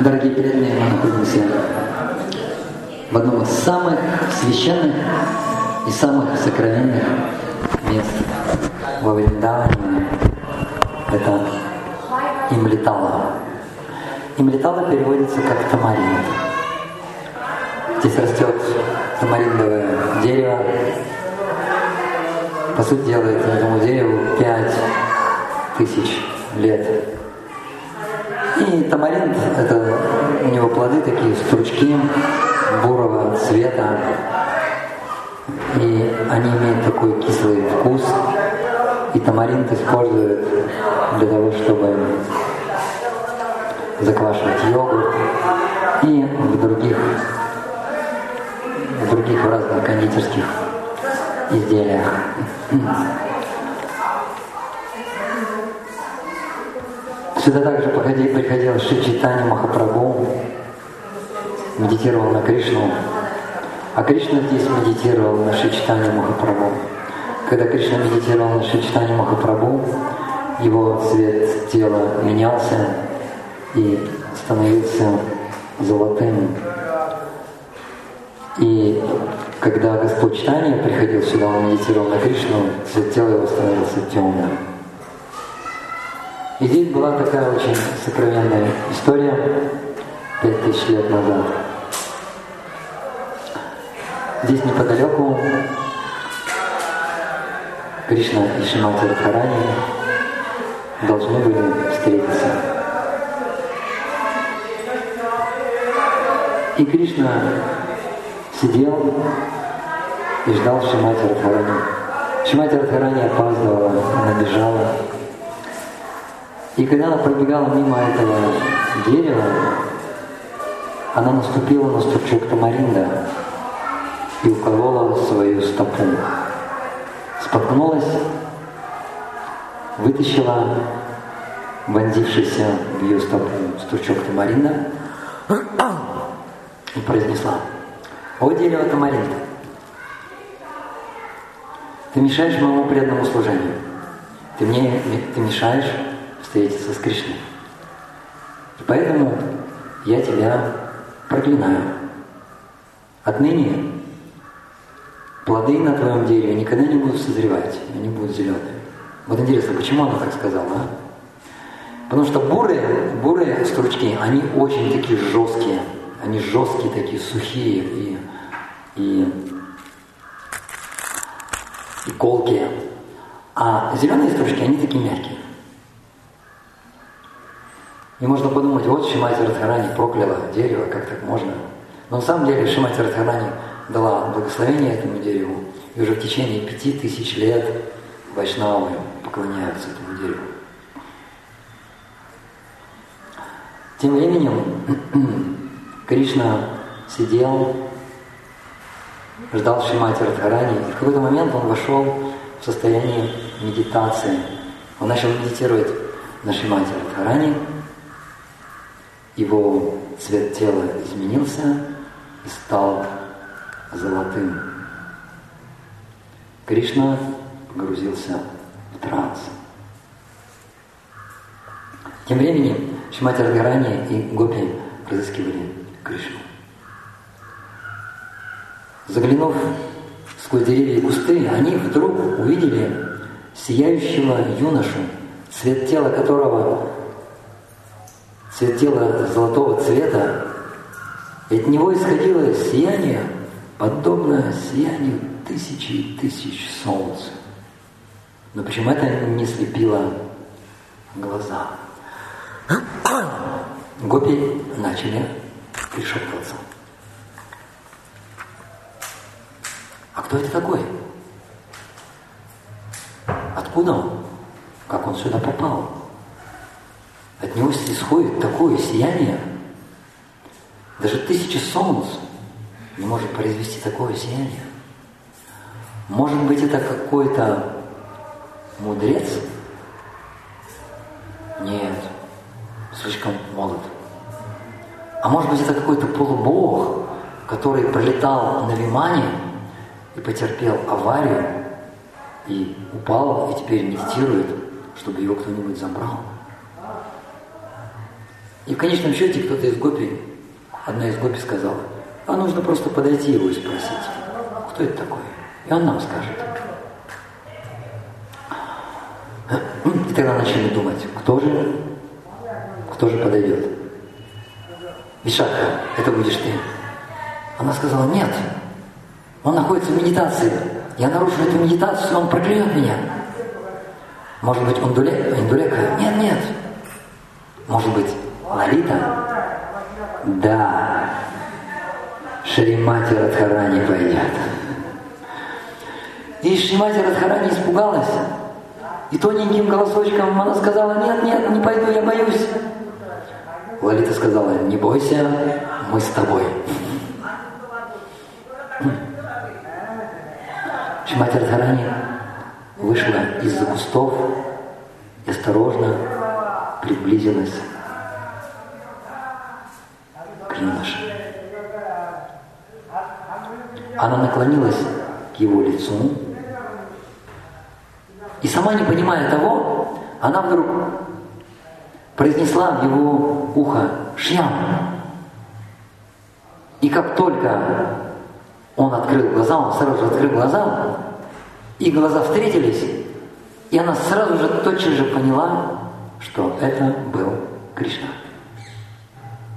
Дорогие преданные, мы находимся в одном из самых священных и самых сокровенных мест во Вриндаване. Это Имлетала. Имлетала переводится как тамарин. Здесь растет тамариндовое дерево. По сути дела, этому дереву пять тысяч лет. И тамаринт – это у него плоды такие, стручки бурого цвета. И они имеют такой кислый вкус. И тамаринт используют для того, чтобы заквашивать йогурт и в других, в других разных кондитерских изделиях. Сюда также приходил Шичитани Махапрабху, медитировал на Кришну. А Кришна здесь медитировал на Шичитани Махапрабху. Когда Кришна медитировал на Шичитани Махапрабху, его цвет тела менялся и становился золотым. И когда Господь Читания приходил сюда, он медитировал на Кришну, цвет тела его становился темным. И здесь была такая очень сокровенная история пять тысяч лет назад. Здесь неподалеку Кришна и Шимати Радхарани должны были встретиться. И Кришна сидел и ждал Шимати Радхарани. Шимати Радхарани опаздывала, она бежала. И когда она пробегала мимо этого дерева, она наступила на стручок тамаринда и уколола свою стопу. Споткнулась, вытащила вонзившийся в ее стопу стручок тамаринда и произнесла, «О дерево тамаринда, ты мешаешь моему преданному служению, ты мне ты мешаешь встретиться с Кришной. И поэтому я тебя проклинаю. Отныне плоды на твоем дереве никогда не будут созревать, они будут зеленые. Вот интересно, почему она так сказала, а? Потому что бурые, бурые стручки, они очень такие жесткие, они жесткие такие, сухие и, и, и колкие. А зеленые стручки, они такие мягкие. И можно подумать, вот Шимати Радхарани прокляла дерево, как так можно? Но на самом деле Шимати Радхарани дала благословение этому дереву, и уже в течение пяти тысяч лет вайшнавы поклоняются этому дереву. Тем временем Кришна сидел, ждал Шимати Радхарани, и в какой-то момент он вошел в состояние медитации. Он начал медитировать на Шимати Радхарани, его цвет тела изменился и стал золотым. Кришна погрузился в транс. Тем временем Шимати Радхарани и Гопи разыскивали Кришну. Заглянув сквозь деревья и кусты, они вдруг увидели сияющего юношу, цвет тела которого тела золотого цвета, и от него исходило сияние, подобное сиянию тысячи и тысяч солнц. Но почему это не слепило глаза? Гопи начали пришептываться. А кто это такой? Откуда он? Как он сюда попал? От него исходит такое сияние. Даже тысячи солнц не может произвести такое сияние. Может быть, это какой-то мудрец? Нет, слишком молод. А может быть, это какой-то полубог, который пролетал на Вимане и потерпел аварию, и упал, и теперь медитирует, чтобы его кто-нибудь забрал. И в конечном счете кто-то из гопи, одна из гопи сказала, а нужно просто подойти его и спросить, кто это такой? И он нам скажет. И тогда начали думать, кто же, кто же подойдет. Вишака, это будешь ты. Она сказала, нет, он находится в медитации. Я нарушу эту медитацию, он проклянет меня. Может быть, он индулека? Нет, нет. Может быть, Лалита? Да. Шримати Радхарани пойдет. И Шримати Радхарани испугалась. И тоненьким голосочком она сказала, нет, нет, не пойду, я боюсь. Лалита сказала, не бойся, мы с тобой. Шримати Радхарани вышла из-за кустов и осторожно приблизилась юноше. Она наклонилась к его лицу, и сама не понимая того, она вдруг произнесла в его ухо «Шьям». И как только он открыл глаза, он сразу же открыл глаза, и глаза встретились, и она сразу же тотчас же поняла, что это был Кришна.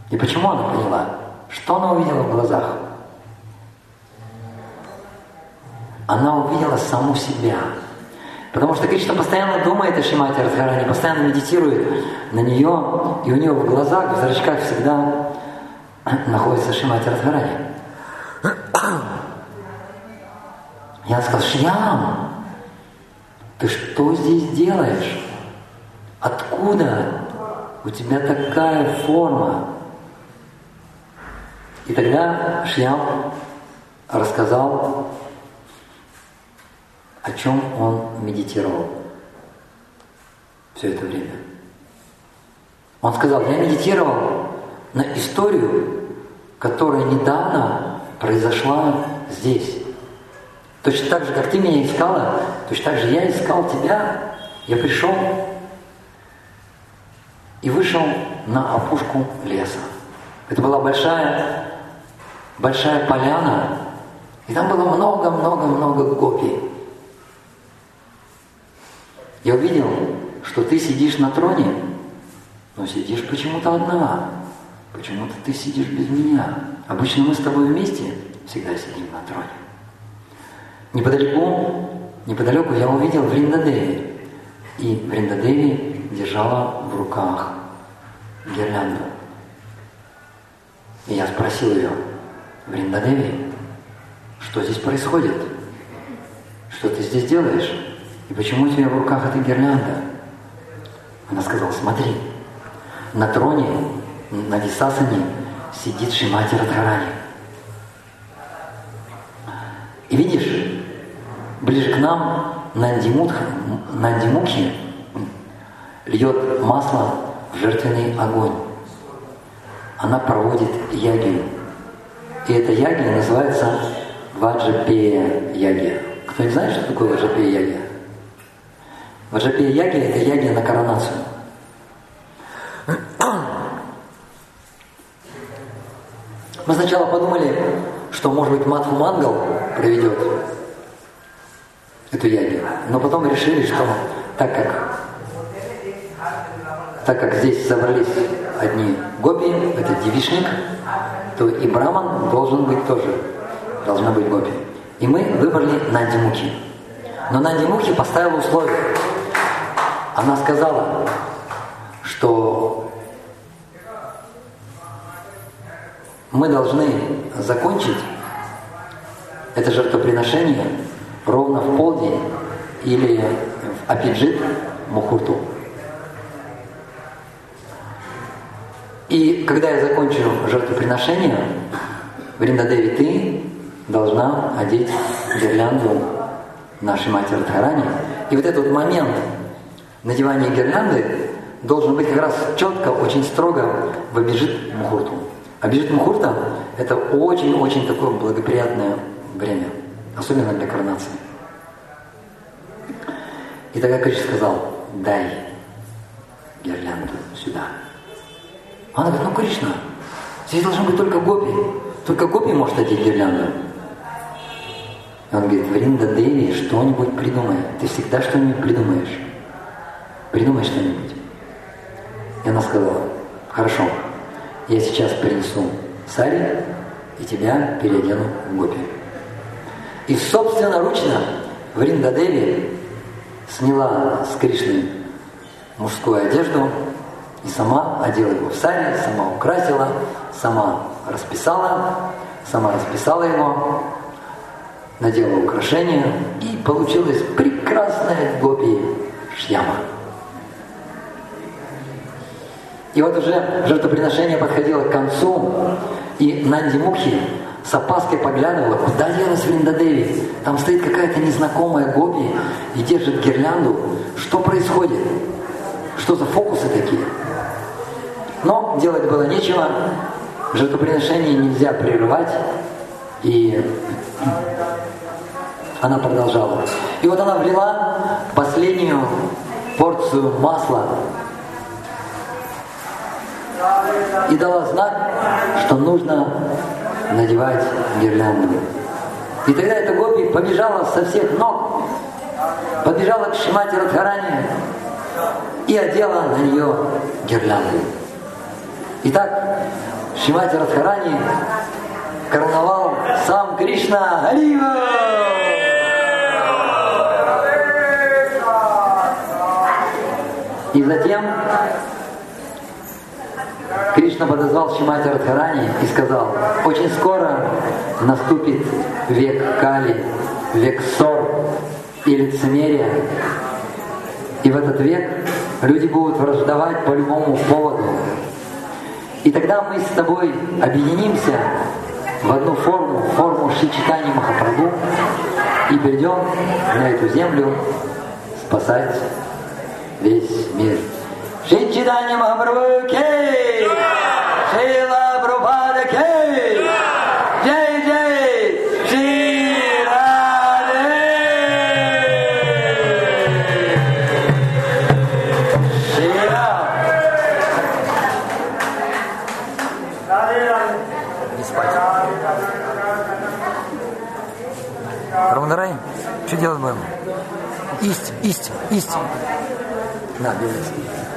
И почему она поняла? Что она увидела в глазах? Она увидела саму себя. Потому что Кришна постоянно думает о Шимате Радхарани, постоянно медитирует на нее, и у нее в глазах, в зрачках всегда находится Шимати Радхарани. Я сказал, Шьям, ты что здесь делаешь? Откуда у тебя такая форма? И тогда Шьям рассказал, о чем он медитировал все это время. Он сказал, я медитировал на историю, которая недавно произошла здесь. Точно так же, как ты меня искала, точно так же я искал тебя. Я пришел и вышел на опушку леса. Это была большая, большая поляна, и там было много-много-много гопи. Я увидел, что ты сидишь на троне, но сидишь почему-то одна. Почему-то ты сидишь без меня. Обычно мы с тобой вместе всегда сидим на троне. Неподалеку, неподалеку я увидел Вриндадеви. И Вриндадеви держала в руках гирлянду. И я спросил ее, Вриндадеви, что здесь происходит? Что ты здесь делаешь? И почему у тебя в руках эта гирлянда? Она сказала, смотри, на троне, на Висасане сидит Шимати Радхарани. И видишь, ближе к нам Нандимутха, Нандимукхи льет масло в жертвенный огонь. Она проводит ягию. И эта ягия называется Ваджапея ягия. Кто не знает, что такое Ваджапея ягия? Ваджапея ягия – это ягия на коронацию. Мы сначала подумали, что, может быть, Матху Мангал проведет эту ягью. Но потом решили, что так как, так как здесь собрались одни гопи, это девишник, то и браман должен быть тоже, должна быть гопи. И мы выбрали Нандимухи. Но Нандимухи поставила условие. Она сказала, что мы должны закончить это жертвоприношение ровно в полдень или в Апиджит Мухурту. И когда я закончу жертвоприношение, Вриндадеви, ты должна одеть гирлянду нашей матери Радхарани. И вот этот момент надевания гирлянды должен быть как раз четко, очень строго в Абиджит Мухурту. Абиджит Мухурта – это очень-очень такое благоприятное время особенно для коронации. И тогда Кришна сказал, дай гирлянду сюда. Она говорит, ну Кришна, здесь должны быть только гопи. Только гопи может одеть гирлянду. Он говорит, Вринда Деви, что-нибудь придумай. Ты всегда что-нибудь придумаешь. Придумай что-нибудь. И она сказала, хорошо, я сейчас принесу сари и тебя переодену в гопи. И собственноручно Вринда Деви сняла с Кришны мужскую одежду и сама одела его в сари, сама украсила, сама расписала, сама расписала его, надела украшения, и получилась прекрасная гопи шьяма. И вот уже жертвоприношение подходило к концу, и Нанди Мухи с опаской поглядывала, куда делась Вриндадеви? Там стоит какая-то незнакомая гопи и держит гирлянду. Что происходит? Что за фокусы такие? Но делать было нечего. Жертвоприношение нельзя прерывать. И она продолжала. И вот она влила последнюю порцию масла и дала знак, что нужно надевать гирлянду. И тогда эта гопи побежала со всех ног, побежала к Шимати Радхарани и одела на нее гирлянду. Итак, Шимати Радхарани короновал сам Кришна Харива! И затем Кришна подозвал Шимати Радхарани и сказал, очень скоро наступит век Кали, век ссор и лицемерия. И в этот век люди будут враждовать по любому поводу. И тогда мы с тобой объединимся в одну форму, форму Шичитани Махапрабху, и придем на эту землю спасать весь мир. Шичитани Махапрабху Кей! Исть, исть, исть. На, без